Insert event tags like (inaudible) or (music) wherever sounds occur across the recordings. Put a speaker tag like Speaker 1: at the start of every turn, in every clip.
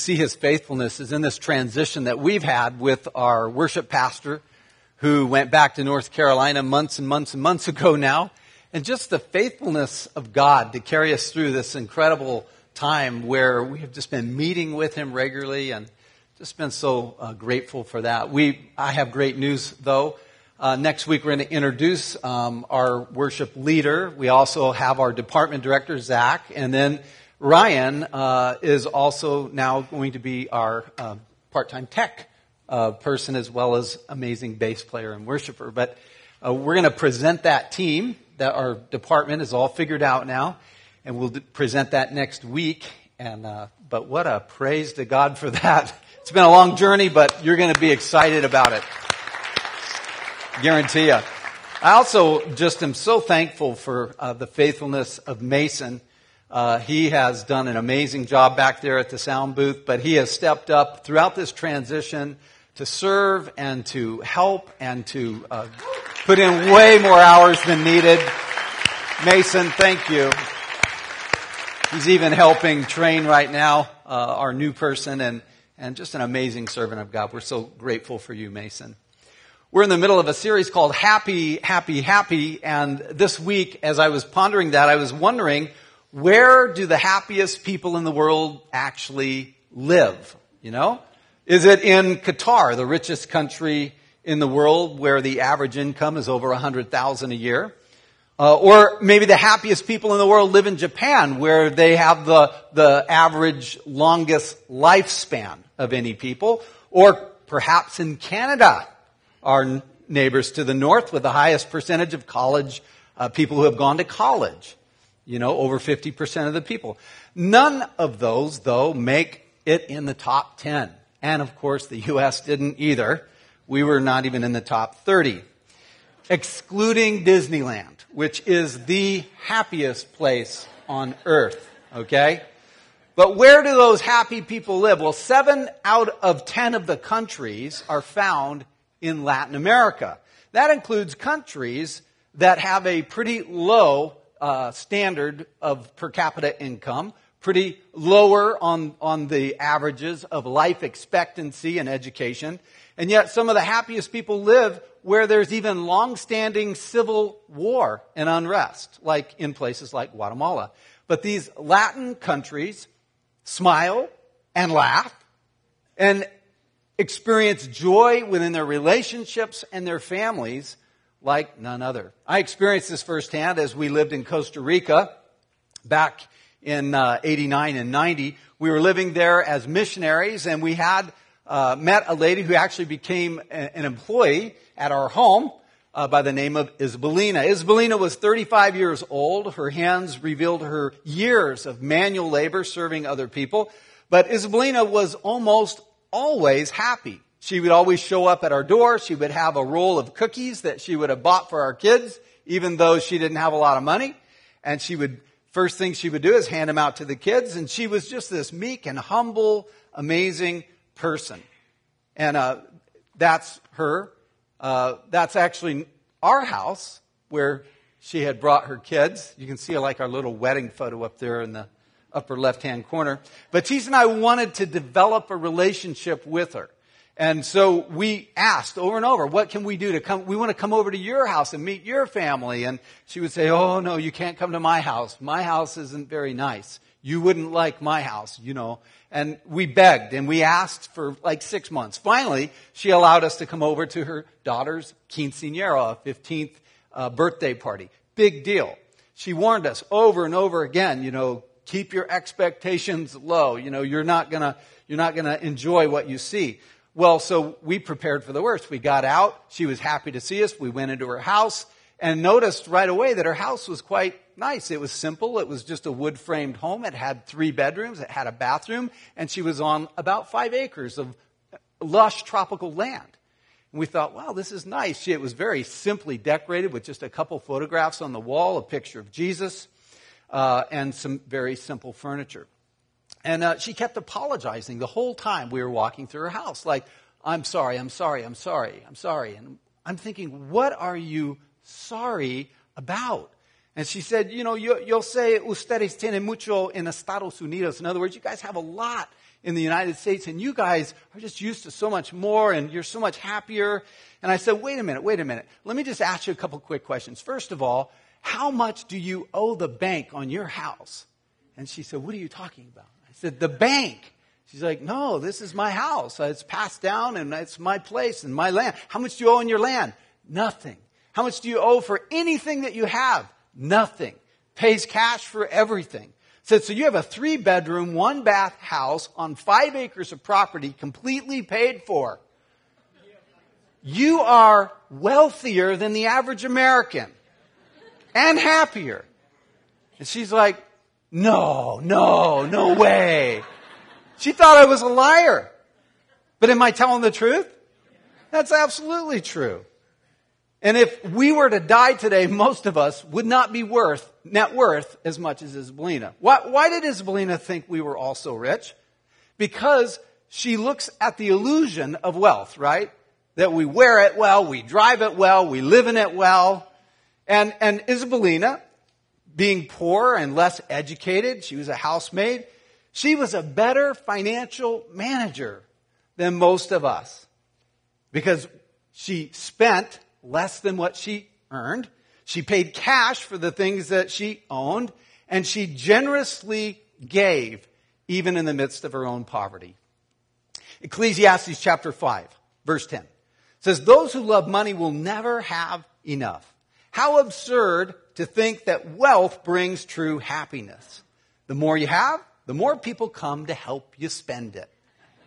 Speaker 1: see his faithfulness is in this transition that we've had with our worship pastor who went back to North Carolina months and months and months (laughs) ago now. And just the faithfulness of God to carry us through this incredible time where we have just been meeting with him regularly and just been so uh, grateful for that. We, I have great news though. Uh, next week we're going to introduce um, our worship leader. We also have our department director, Zach, and then Ryan uh, is also now going to be our uh, part-time tech uh, person as well as amazing bass player and worshiper. But uh, we're going to present that team. That our department is all figured out now, and we'll d- present that next week. And uh, but what a praise to God for that! (laughs) It's been a long journey, but you're going to be excited about it. Guarantee you. I also just am so thankful for uh, the faithfulness of Mason. Uh, he has done an amazing job back there at the sound booth, but he has stepped up throughout this transition to serve and to help and to uh, put in way more hours than needed. Mason, thank you. He's even helping train right now uh, our new person and, and just an amazing servant of God. We're so grateful for you, Mason. We're in the middle of a series called Happy, Happy, Happy. And this week, as I was pondering that, I was wondering, where do the happiest people in the world actually live? You know? Is it in Qatar, the richest country in the world where the average income is over 100,000 a year? Uh, or maybe the happiest people in the world live in Japan where they have the, the average longest lifespan of any people. Or perhaps in Canada, our neighbors to the north with the highest percentage of college, uh, people who have gone to college. You know, over 50% of the people. None of those, though, make it in the top 10. And of course, the U.S. didn't either. We were not even in the top 30. Excluding Disneyland, which is the happiest place on earth. Okay? But where do those happy people live? Well, seven out of ten of the countries are found in Latin America. That includes countries that have a pretty low uh, standard of per capita income, pretty lower on, on the averages of life expectancy and education. And yet some of the happiest people live where there's even long-standing civil war and unrest, like in places like Guatemala. But these Latin countries smile and laugh and experience joy within their relationships and their families like none other. I experienced this firsthand as we lived in Costa Rica back in uh, 89 and 90. We were living there as missionaries and we had uh, met a lady who actually became an employee at our home uh, by the name of Isabelina. Isabelina was 35 years old. Her hands revealed her years of manual labor serving other people. But Isabelina was almost always happy. She would always show up at our door. She would have a roll of cookies that she would have bought for our kids, even though she didn't have a lot of money. And she would First thing she would do is hand them out to the kids, and she was just this meek and humble, amazing person. And uh, that's her. Uh, that's actually our house where she had brought her kids. You can see like our little wedding photo up there in the upper left hand corner. But Tisa and I wanted to develop a relationship with her. And so we asked over and over, what can we do to come? We want to come over to your house and meet your family. And she would say, oh no, you can't come to my house. My house isn't very nice. You wouldn't like my house, you know. And we begged and we asked for like six months. Finally, she allowed us to come over to her daughter's quinceanera, 15th uh, birthday party. Big deal. She warned us over and over again, you know, keep your expectations low. You know, you're not gonna, you're not gonna enjoy what you see. Well, so we prepared for the worst. We got out. She was happy to see us. We went into her house and noticed right away that her house was quite nice. It was simple. It was just a wood framed home. It had three bedrooms. It had a bathroom and she was on about five acres of lush tropical land. And we thought, wow, this is nice. It was very simply decorated with just a couple photographs on the wall, a picture of Jesus, uh, and some very simple furniture. And uh, she kept apologizing the whole time we were walking through her house, like, I'm sorry, I'm sorry, I'm sorry, I'm sorry. And I'm thinking, what are you sorry about? And she said, you know, you, will say, ustedes tienen mucho en Estados Unidos. In other words, you guys have a lot in the United States, and you guys are just used to so much more, and you're so much happier. And I said, wait a minute, wait a minute. Let me just ask you a couple quick questions. First of all, how much do you owe the bank on your house? And she said, what are you talking about? Said, the bank. She's like, no, this is my house. Uh, it's passed down and it's my place and my land. How much do you owe on your land? Nothing. How much do you owe for anything that you have? Nothing. Pays cash for everything. Said, so you have a three bedroom, one bath house on five acres of property completely paid for. You are wealthier than the average American and happier. And she's like, no, no, no (laughs) way. She thought I was a liar. But am I telling the truth? That's absolutely true. And if we were to die today, most of us would not be worth, net worth as much as Isabelina. Why, why did Isabelina think we were all so rich? Because she looks at the illusion of wealth, right? That we wear it well, we drive it well, we live in it well. And, and Isabelina, being poor and less educated, she was a housemaid, she was a better financial manager than most of us because she spent less than what she earned. She paid cash for the things that she owned and she generously gave even in the midst of her own poverty. Ecclesiastes chapter 5 verse 10 says, those who love money will never have enough. How absurd to think that wealth brings true happiness. The more you have, the more people come to help you spend it.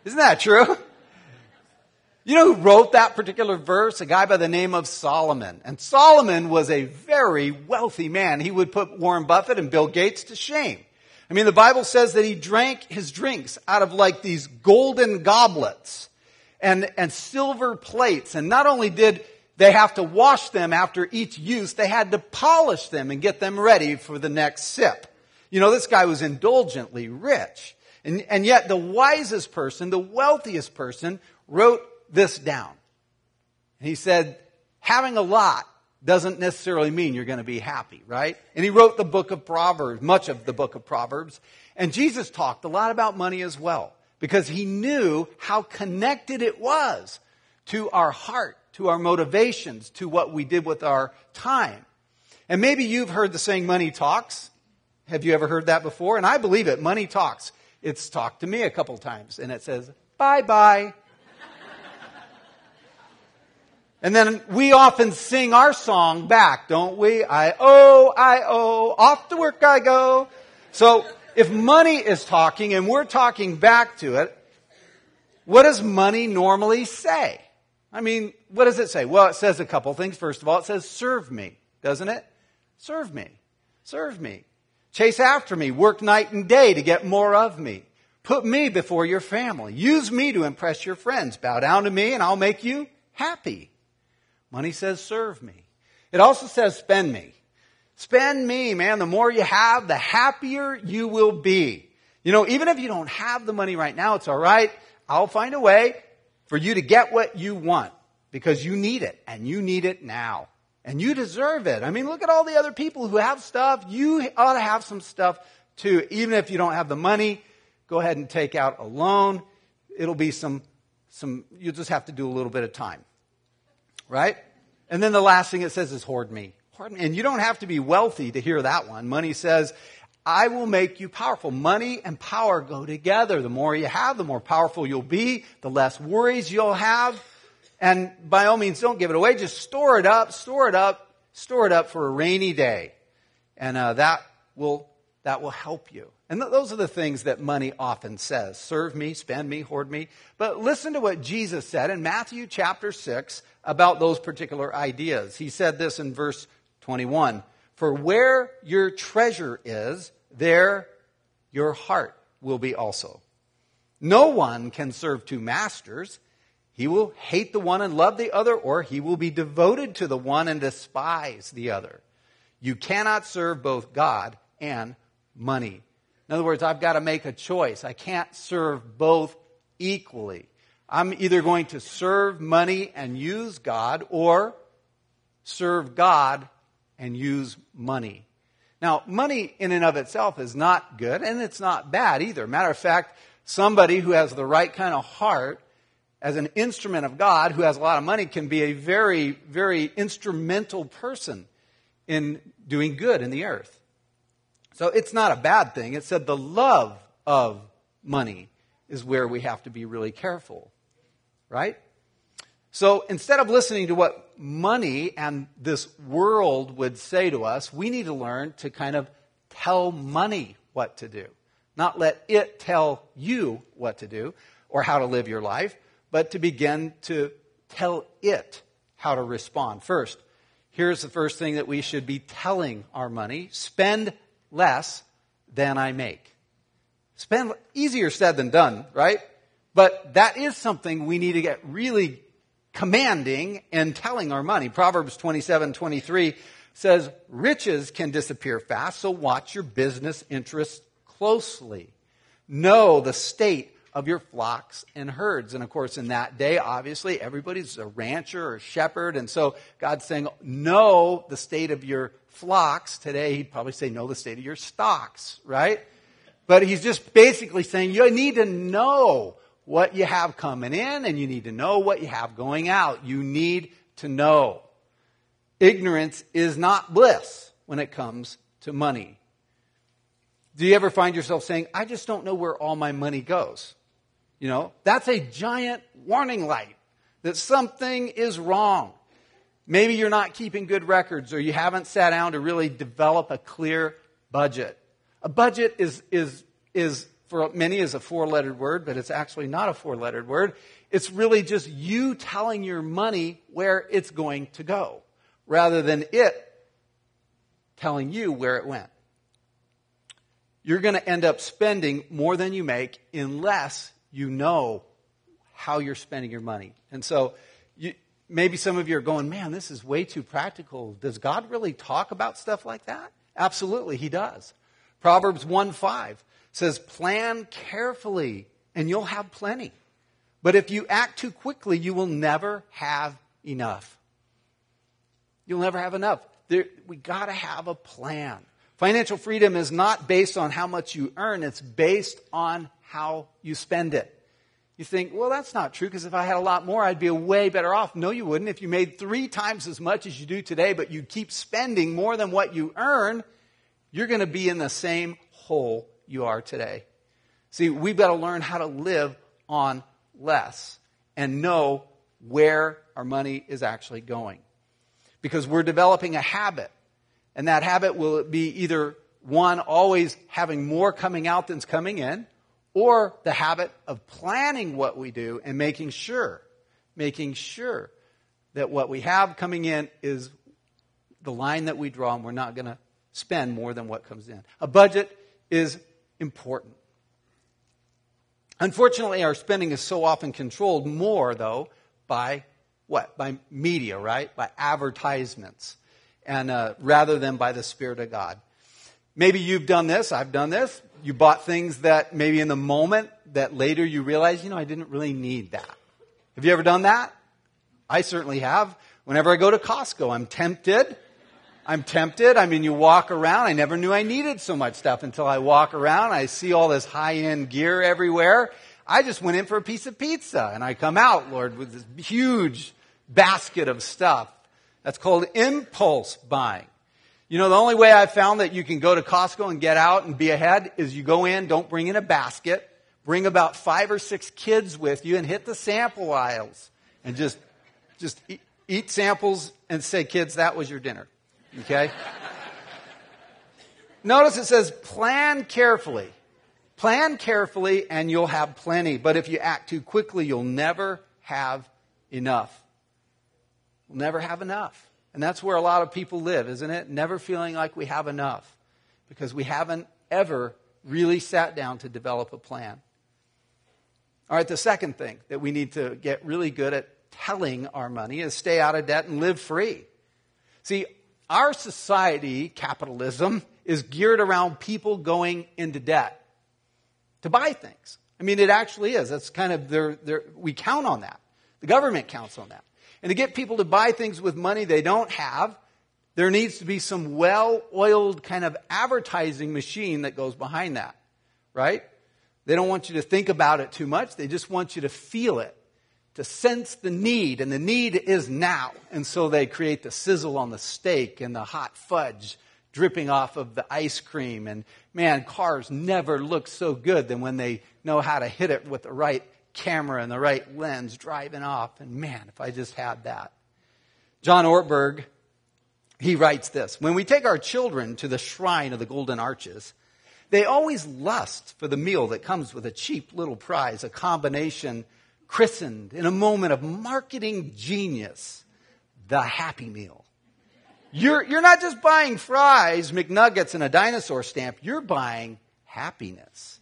Speaker 1: Isn't that true? You know who wrote that particular verse? A guy by the name of Solomon. And Solomon was a very wealthy man. He would put Warren Buffett and Bill Gates to shame. I mean, the Bible says that he drank his drinks out of like these golden goblets and, and silver plates. And not only did they have to wash them after each use, they had to polish them and get them ready for the next sip. You know, this guy was indulgently rich. And, and yet the wisest person, the wealthiest person, wrote this down. And he said, having a lot doesn't necessarily mean you're going to be happy, right? And he wrote the book of Proverbs, much of the book of Proverbs. And Jesus talked a lot about money as well, because he knew how connected it was to our heart, to our motivations, to what we did with our time. And maybe you've heard the saying money talks. Have you ever heard that before? And I believe it. Money talks. It's talked to me a couple times and it says, bye bye. (laughs) and then we often sing our song back, don't we? I owe, I owe, off to work I go. So if money is talking and we're talking back to it, what does money normally say? I mean, what does it say? Well, it says a couple things. First of all, it says serve me, doesn't it? Serve me. Serve me. Chase after me. Work night and day to get more of me. Put me before your family. Use me to impress your friends. Bow down to me and I'll make you happy. Money says serve me. It also says spend me. Spend me, man. The more you have, the happier you will be. You know, even if you don't have the money right now, it's all right. I'll find a way for you to get what you want because you need it and you need it now. And you deserve it. I mean, look at all the other people who have stuff. You ought to have some stuff too. Even if you don't have the money, go ahead and take out a loan. It'll be some, some, you'll just have to do a little bit of time. Right? And then the last thing it says is hoard me. Hoard me. And you don't have to be wealthy to hear that one. Money says, I will make you powerful. Money and power go together. The more you have, the more powerful you'll be, the less worries you'll have. And by all means, don't give it away. Just store it up, store it up, store it up for a rainy day. And uh, that will that will help you. And th- those are the things that money often says. Serve me, spend me, hoard me. But listen to what Jesus said in Matthew chapter 6 about those particular ideas. He said this in verse 21. For where your treasure is, there your heart will be also. No one can serve two masters. He will hate the one and love the other, or he will be devoted to the one and despise the other. You cannot serve both God and money. In other words, I've got to make a choice. I can't serve both equally. I'm either going to serve money and use God, or serve God and use money. Now, money in and of itself is not good, and it's not bad either. Matter of fact, Somebody who has the right kind of heart as an instrument of God, who has a lot of money, can be a very, very instrumental person in doing good in the earth. So it's not a bad thing. It said the love of money is where we have to be really careful, right? So instead of listening to what money and this world would say to us, we need to learn to kind of tell money what to do. Not let it tell you what to do or how to live your life, but to begin to tell it how to respond. First, here's the first thing that we should be telling our money spend less than I make. Spend easier said than done, right? But that is something we need to get really commanding and telling our money. Proverbs 27, 23 says, riches can disappear fast, so watch your business interests closely. Know the state of your flocks and herds. And of course, in that day, obviously, everybody's a rancher or a shepherd. And so God's saying, know the state of your flocks. Today, he'd probably say, know the state of your stocks, right? But he's just basically saying, you need to know what you have coming in and you need to know what you have going out. You need to know. Ignorance is not bliss when it comes to money. Do you ever find yourself saying, I just don't know where all my money goes? You know, that's a giant warning light that something is wrong. Maybe you're not keeping good records or you haven't sat down to really develop a clear budget. A budget is, is, is for many is a four lettered word, but it's actually not a four lettered word. It's really just you telling your money where it's going to go rather than it telling you where it went. You're going to end up spending more than you make unless you know how you're spending your money. And so you, maybe some of you are going, man, this is way too practical. Does God really talk about stuff like that? Absolutely, He does. Proverbs 1 5 says, plan carefully and you'll have plenty. But if you act too quickly, you will never have enough. You'll never have enough. There, we got to have a plan. Financial freedom is not based on how much you earn, it's based on how you spend it. You think, well, that's not true because if I had a lot more, I'd be way better off. No, you wouldn't. If you made three times as much as you do today, but you keep spending more than what you earn, you're going to be in the same hole you are today. See, we've got to learn how to live on less and know where our money is actually going. Because we're developing a habit. And that habit will be either one, always having more coming out than's coming in, or the habit of planning what we do and making sure, making sure that what we have coming in is the line that we draw and we're not going to spend more than what comes in. A budget is important. Unfortunately, our spending is so often controlled more, though, by what? By media, right? By advertisements, and uh, rather than by the Spirit of God. Maybe you've done this. I've done this. You bought things that maybe in the moment that later you realize, you know, I didn't really need that. Have you ever done that? I certainly have. Whenever I go to Costco, I'm tempted I'm tempted. I mean, you walk around. I never knew I needed so much stuff until I walk around. I see all this high end gear everywhere. I just went in for a piece of pizza and I come out, Lord, with this huge basket of stuff. That's called impulse buying. You know, the only way I've found that you can go to Costco and get out and be ahead is you go in, don't bring in a basket, bring about five or six kids with you and hit the sample aisles and just, just eat, eat samples and say, kids, that was your dinner. Okay? (laughs) Notice it says plan carefully. Plan carefully and you'll have plenty. But if you act too quickly, you'll never have enough. You'll never have enough. And that's where a lot of people live, isn't it? Never feeling like we have enough because we haven't ever really sat down to develop a plan. All right, the second thing that we need to get really good at telling our money is stay out of debt and live free. See, our society, capitalism, is geared around people going into debt to buy things. I mean, it actually is. That's kind of we count on that. The government counts on that. And to get people to buy things with money they don't have, there needs to be some well oiled kind of advertising machine that goes behind that, right? They don't want you to think about it too much. They just want you to feel it, to sense the need. And the need is now. And so they create the sizzle on the steak and the hot fudge dripping off of the ice cream. And man, cars never look so good than when they know how to hit it with the right camera and the right lens driving off. And man, if I just had that. John Ortberg, he writes this When we take our children to the shrine of the Golden Arches, they always lust for the meal that comes with a cheap little prize, a combination christened in a moment of marketing genius, the Happy Meal. You're, you're not just buying fries, McNuggets, and a dinosaur stamp. You're buying happiness.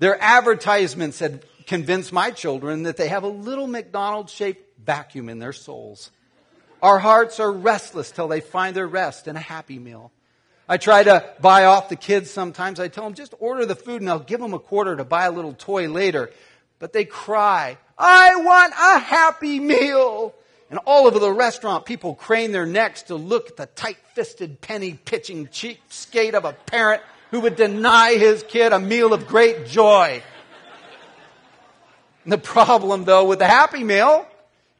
Speaker 1: Their advertisements had convinced my children that they have a little McDonald's shaped vacuum in their souls. Our hearts are restless till they find their rest in a happy meal. I try to buy off the kids sometimes. I tell them, just order the food and I'll give them a quarter to buy a little toy later. But they cry, I want a happy meal. And all over the restaurant, people crane their necks to look at the tight fisted, penny pitching cheapskate of a parent who would deny his kid a meal of great joy. The problem, though, with the Happy Meal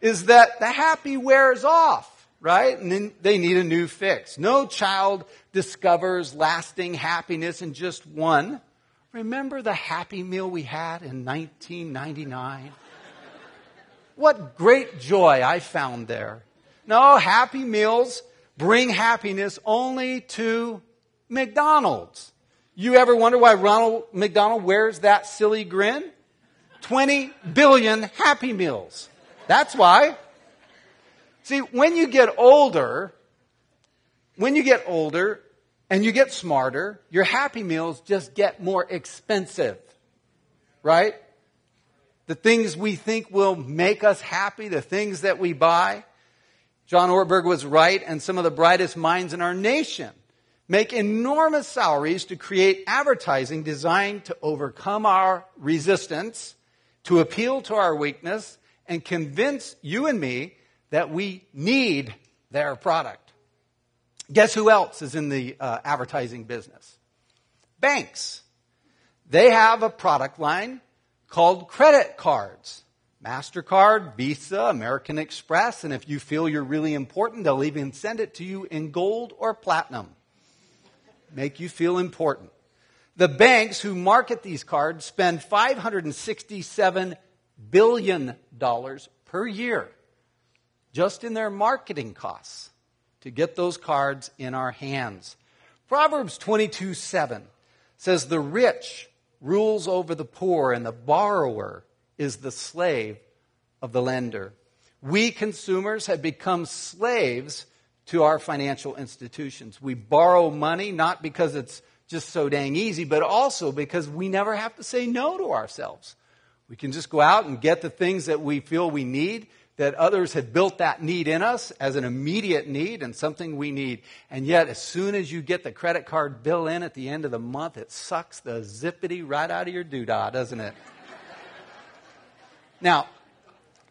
Speaker 1: is that the happy wears off, right? And then they need a new fix. No child discovers lasting happiness in just one. Remember the Happy Meal we had in 1999? What great joy I found there. No, Happy Meals bring happiness only to McDonald's. You ever wonder why Ronald McDonald wears that silly grin? 20 billion Happy Meals. That's why. See, when you get older, when you get older and you get smarter, your Happy Meals just get more expensive. Right? the things we think will make us happy, the things that we buy. John Ortberg was right, and some of the brightest minds in our nation make enormous salaries to create advertising designed to overcome our resistance, to appeal to our weakness, and convince you and me that we need their product. Guess who else is in the uh, advertising business? Banks. They have a product line called credit cards. MasterCard, Visa, American Express, and if you feel you're really important, they'll even send it to you in gold or platinum. Make you feel important. The banks who market these cards spend $567 billion per year just in their marketing costs to get those cards in our hands. Proverbs 22 7 says, The rich rules over the poor, and the borrower is the slave of the lender. We consumers have become slaves to our financial institutions. We borrow money not because it's just so dang easy, but also because we never have to say no to ourselves. We can just go out and get the things that we feel we need that others had built that need in us as an immediate need and something we need. And yet, as soon as you get the credit card bill in at the end of the month, it sucks the zippity right out of your doodah, doesn't it? now,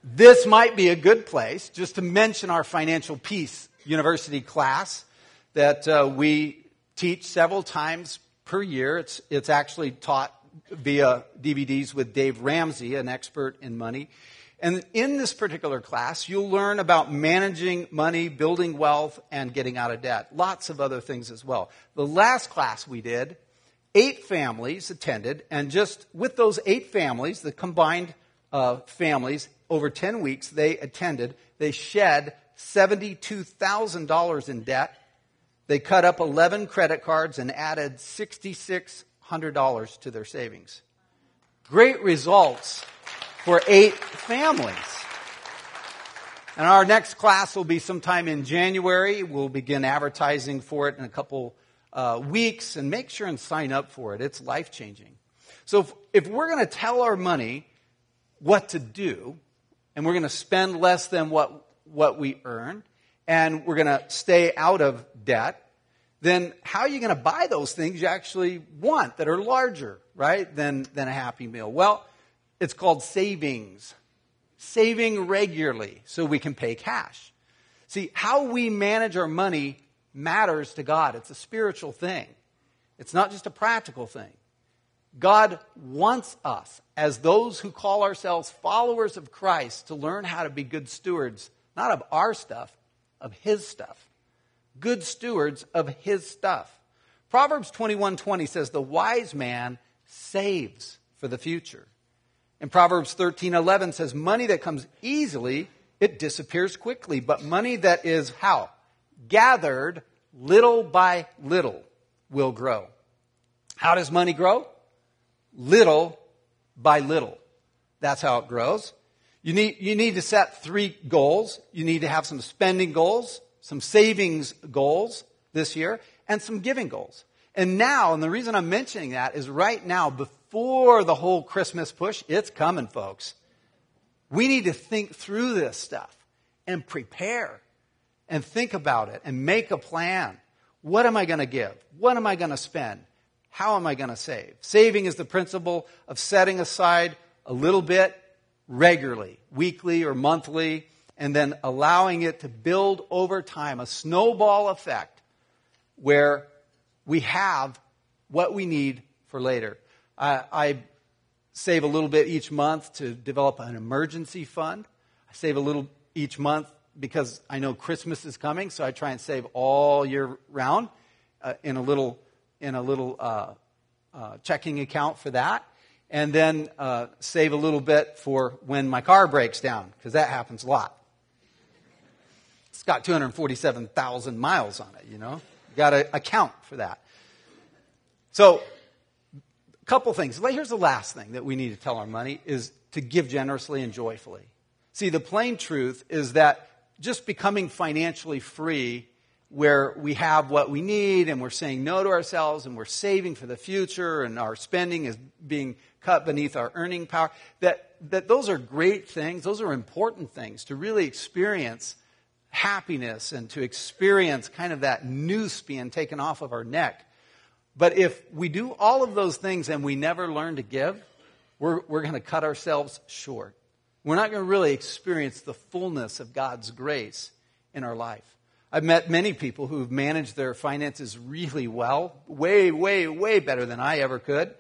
Speaker 1: this might be a good place just to mention our financial peace university class that uh, we teach several times per year. It's, it's actually taught via DVDs with Dave Ramsey, an expert in money. And in this particular class, you'll learn about managing money, building wealth, and getting out of debt. Lots of other things as well. The last class we did, eight families attended, and just with those eight families, the combined uh, families, over 10 weeks, they attended, they shed $72,000 in debt. They cut up 11 credit cards and added $6,600 to their savings. Great results for eight families. And our next class will be sometime in January. We'll begin advertising for it in a couple uh, weeks and make sure and sign up for it. It's life changing. So if, if we're going to tell our money what to do, and we're going to spend less than what, what we earn, and we're going to stay out of debt, then how are you going to buy those things you actually want that are larger, right, than, than a happy meal? Well, it's called savings. Saving regularly so we can pay cash. See, how we manage our money matters to God. It's a spiritual thing. It's not just a practical thing. God wants us, as those who call ourselves followers of Christ, to learn how to be good stewards, not of our stuff, of His stuff. Good stewards of His stuff. Proverbs 21:20 says the wise man saves for the future. And Proverbs 13:11 says money that comes easily, it disappears quickly, but money that is how? Gathered little by little will grow. How does money grow? Little by little. That's how it grows. You need, you need to set three goals. You need to have some spending goals, some savings goals this year, and some giving goals. And now, and the reason I'm mentioning that is right now, before the whole Christmas push, it's coming, folks. We need to think through this stuff and prepare and think about it and make a plan. What am I going to give? What am I going to spend? How am I going to save? Saving is the principle of setting aside a little bit regularly, weekly or monthly, and then allowing it to build over time, a snowball effect where we have what we need for later. I, I save a little bit each month to develop an emergency fund. I save a little each month because I know Christmas is coming, so I try and save all year round uh, in a little in a little uh, uh, checking account for that, and then uh, save a little bit for when my car breaks down, because that happens a lot. It's got 247,000 miles on it, you know? You got to account for that. So, a couple things. Here's the last thing that we need to tell our money is to give generously and joyfully. See, the plain truth is that just becoming financially free where we have what we need and we're saying no to ourselves and we're saving for the future and our spending is being cut beneath our earning power, that, that those are great things. Those are important things to really experience happiness and to experience kind of that noose being taken off of our neck. But if we do all of those things and we never learn to give, we're, we're going to cut ourselves short. We're not going to really experience the fullness of God's grace in our life. I've met many people who've managed their finances really well, way, way, way better than I ever could.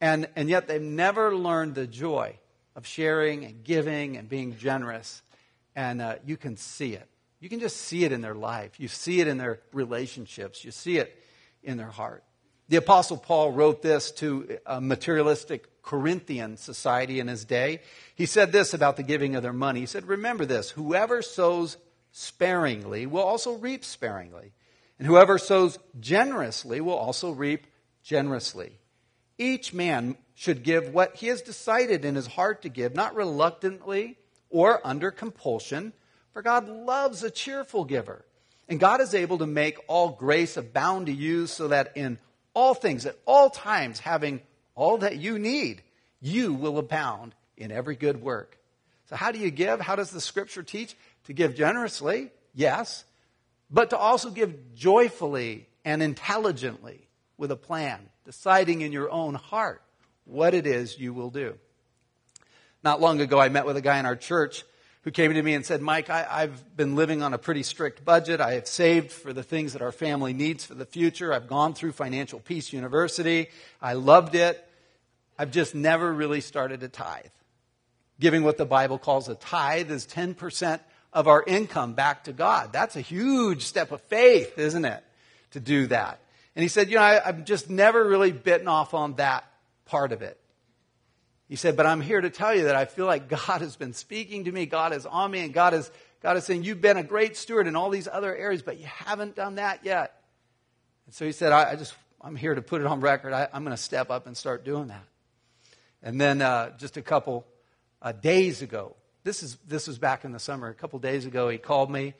Speaker 1: And, and yet they've never learned the joy of sharing and giving and being generous. And uh, you can see it. You can just see it in their life. You see it in their relationships. You see it in their heart. The Apostle Paul wrote this to a materialistic Corinthian society in his day. He said this about the giving of their money. He said, Remember this whoever sows sparingly will also reap sparingly. And whoever sows generously will also reap generously. Each man should give what he has decided in his heart to give, not reluctantly or under compulsion, for God loves a cheerful giver. And God is able to make all grace abound to you so that in all things, at all times, having all that you need, you will abound in every good work. So, how do you give? How does the scripture teach? To give generously, yes, but to also give joyfully and intelligently with a plan, deciding in your own heart what it is you will do. Not long ago, I met with a guy in our church who came to me and said, Mike, I, have been living on a pretty strict budget. I have saved for the things that our family needs for the future. I've gone through Financial Peace University. I loved it. I've just never really started to tithe. Giving what the Bible calls a tithe is 10% of our income back to God. That's a huge step of faith, isn't it? To do that. And he said, You know, I, I've just never really bitten off on that part of it. He said, But I'm here to tell you that I feel like God has been speaking to me. God is on me, and God is, God is saying, You've been a great steward in all these other areas, but you haven't done that yet. And so he said, I, I just, I'm here to put it on record. I, am going to step up and start doing that. And then uh, just a couple uh, days ago, this, is, this was back in the summer, a couple days ago, he called me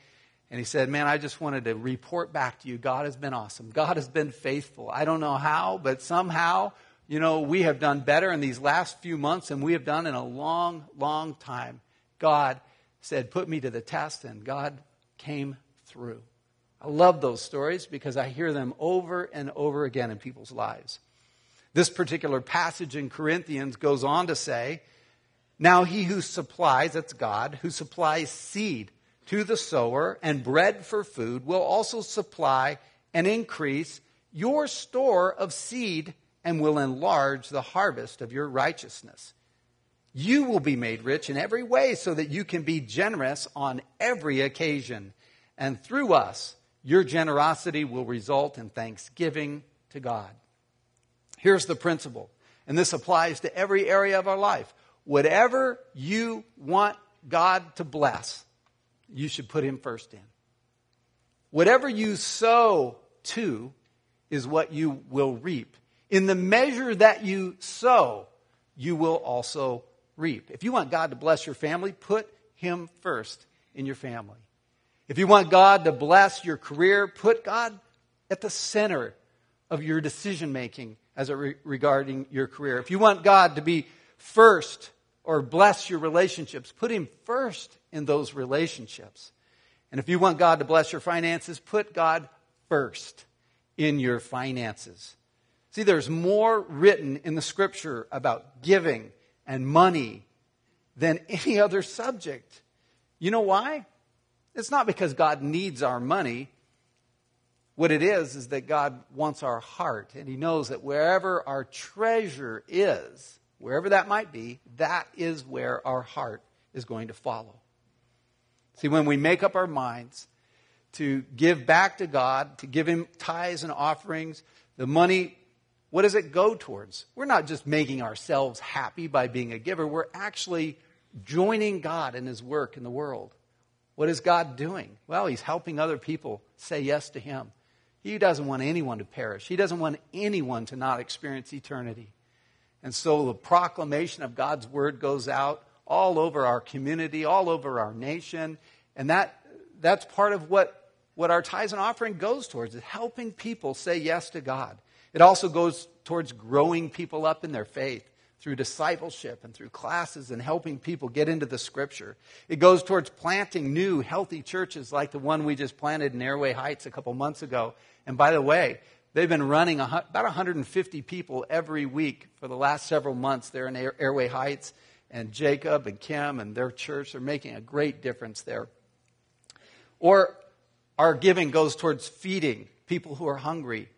Speaker 1: and he said, Man, I just wanted to report back to you. God has been awesome. God has been faithful. I don't know how, but somehow you know, we have done better in these last few months than we have done in a long, long time. God said, Put me to the test, and God came through. I love those stories because I hear them over and over again in people's lives. This particular passage in Corinthians goes on to say, Now he who supplies, that's God, who supplies seed to the sower and bread for food, will also supply and increase your store of seed and will enlarge the harvest of your righteousness. You will be made rich in every way so that you can be generous on every occasion. And through us, your generosity will result in thanksgiving to God. Here's the principle, and this applies to every area of our life. Whatever you want God to bless, you should put Him first in. Whatever you sow to is what you will reap. In the measure that you sow, you will also reap. If you want God to bless your family, put Him first in your family. If you want God to bless your career, put God at the center of your decision making as it re- regarding your career. If you want God to be first or bless your relationships, put Him first in those relationships. And if you want God to bless your finances, put God first in your finances. See, there's more written in the scripture about giving and money than (laughs) any other subject. You know why? It's not because God needs our money. What it is, is that God wants our heart, and He knows that wherever our treasure is, wherever that might be, that is where our heart is going to follow. See, when we make up our minds to give back to God, to give Him tithes and offerings, the money, what does it go towards? We're not just making ourselves happy by being a giver, we're actually joining God in His work in the world. What is God doing? Well, He's helping other people say yes to Him. He doesn't want anyone to perish, He doesn't want anyone to not experience eternity. And so the proclamation of God's word goes out all over our community, all over our nation. And that, that's part of what, what our tithes and offering goes towards, is helping people say yes to God. It also goes towards growing people up in their faith through discipleship and through classes and helping people get into the scripture. It goes towards planting new, healthy churches like the one we just planted in Airway Heights a couple months ago. And by the way, they've been running about 150 people every week for the last several months there in Airway Heights and Jacob and Kim and their church are making a great difference there. Or our giving goes towards feeding people who are hungry,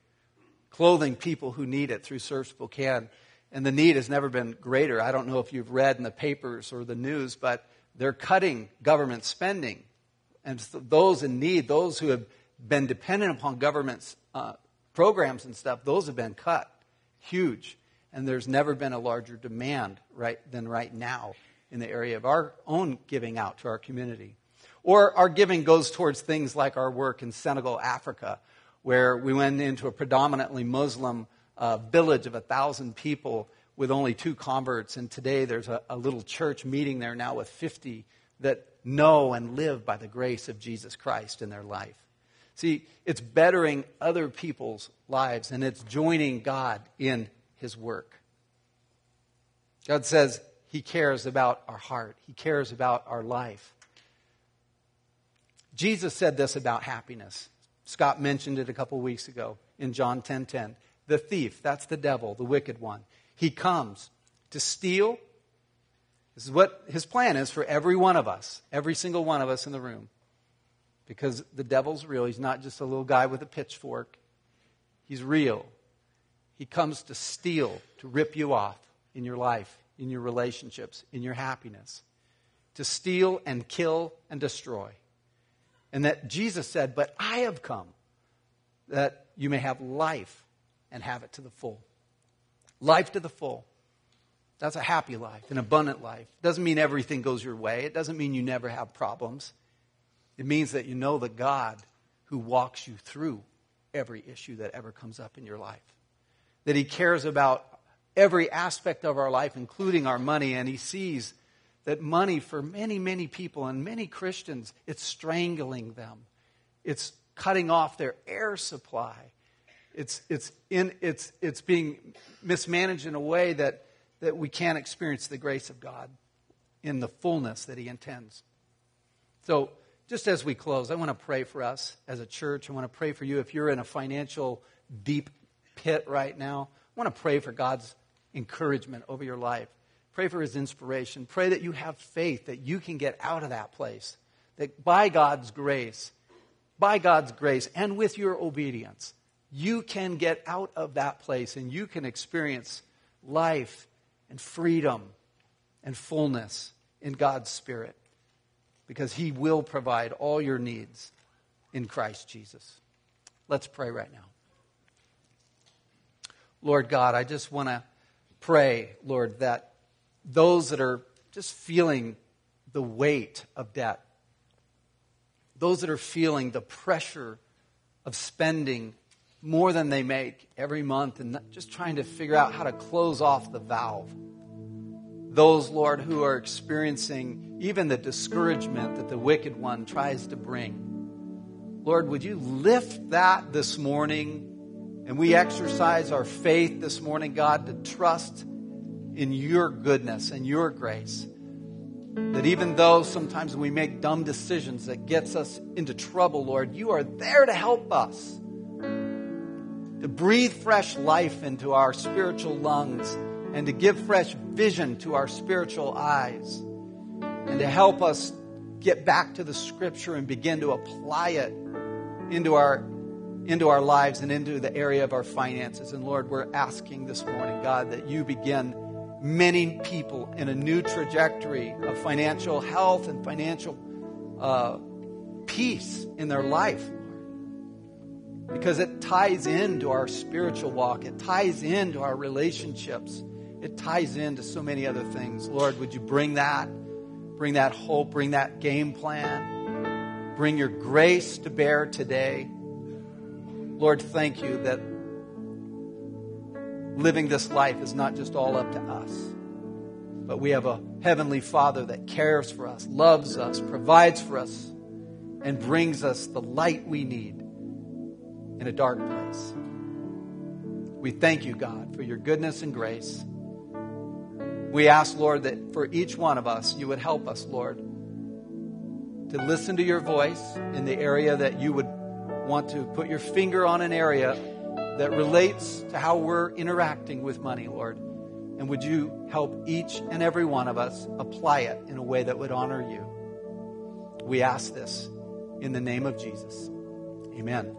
Speaker 1: clothing people who need it through Serve Spokane. And the need has never been greater. I don't know if you've read in the papers or the news, but they're cutting government spending. And those in need, those who have been dependent upon government uh, programs and stuff, those have been cut. Huge and there's never been a larger demand right, than right now in the area of our own giving out to our community. Or our giving goes towards things like our work in Senegal, Africa, where we went into a predominantly Muslim uh, village of a thousand people with only two converts, and today there's a, a little church meeting there now with 50 that know and live by the grace of Jesus Christ in their life. See, it's bettering other people's lives and it's joining God in his work. God says he cares about our heart, he cares about our life. Jesus said this about happiness. Scott mentioned it a couple weeks ago in John 10:10. 10, 10. The thief, that's the devil, the wicked one. He comes to steal. This is what his plan is for every one of us, every single one of us in the room. Because the devil's real. He's not just a little guy with a pitchfork. He's real. He comes to steal, to rip you off in your life, in your relationships, in your happiness, to steal and kill and destroy. And that Jesus said, But I have come that you may have life and have it to the full. Life to the full. That's a happy life, an abundant life. It Doesn't mean everything goes your way. It doesn't mean you never have problems. It means that you know the God who walks you through every issue that ever comes up in your life that He cares about every aspect of our life, including our money, and He sees that money for many, many people and many Christians, it's strangling them. It's cutting off their air supply. It's, it's, in, it's, it's being mismanaged in a way that, that we can't experience the grace of God in the fullness that He intends. So, just as we close, I want to pray for us as a church. I want to pray for you if you're in a financial deep pit right now, I want to pray for God's encouragement over your life. Pray for his inspiration. Pray that you have faith that you can get out of that place. That by God's grace, by God's grace, and with your obedience, you can get out of that place and you can experience life and freedom and fullness in God's Spirit because He will provide all your needs in Christ Jesus. Let's pray right now. Lord God, I just want to pray, Lord, that those that are just feeling the weight of debt, those that are feeling the pressure of spending more than they make every month and just trying to figure out how to close off the valve. Those, Lord, who are experiencing even the discouragement that the wicked one tries to bring. Lord, would you lift that this morning? And we exercise our faith this morning, God, to trust in your goodness and your grace. That even though sometimes we make dumb decisions that gets us into trouble, Lord, you are there to help us. To breathe fresh life into our spiritual lungs and to give fresh vision to our spiritual eyes and to help us get back to the scripture and begin to apply it into our into our lives and into the area of our finances. And Lord, we're asking this morning, God, that you begin many people in a new trajectory of financial health and financial uh, peace in their life. Because it ties into our spiritual walk, it ties into our relationships, it ties into so many other things. Lord, would you bring that? Bring that hope, bring that game plan Bring your grace to bear today. Lord, thank you that living this life is not just all up to us, but we have a heavenly Father that cares for us, loves us, provides for us, and brings us the light we need in a dark place. We thank you, God, for your goodness and grace. We ask, Lord, that for each one of us, you would help us, Lord to listen to your voice in the area that you would want to put your finger on an area that relates to how we're interacting with money, Lord. And would you help each and every one of us apply it in a way that would honor you? We ask this in the name of Jesus. Amen.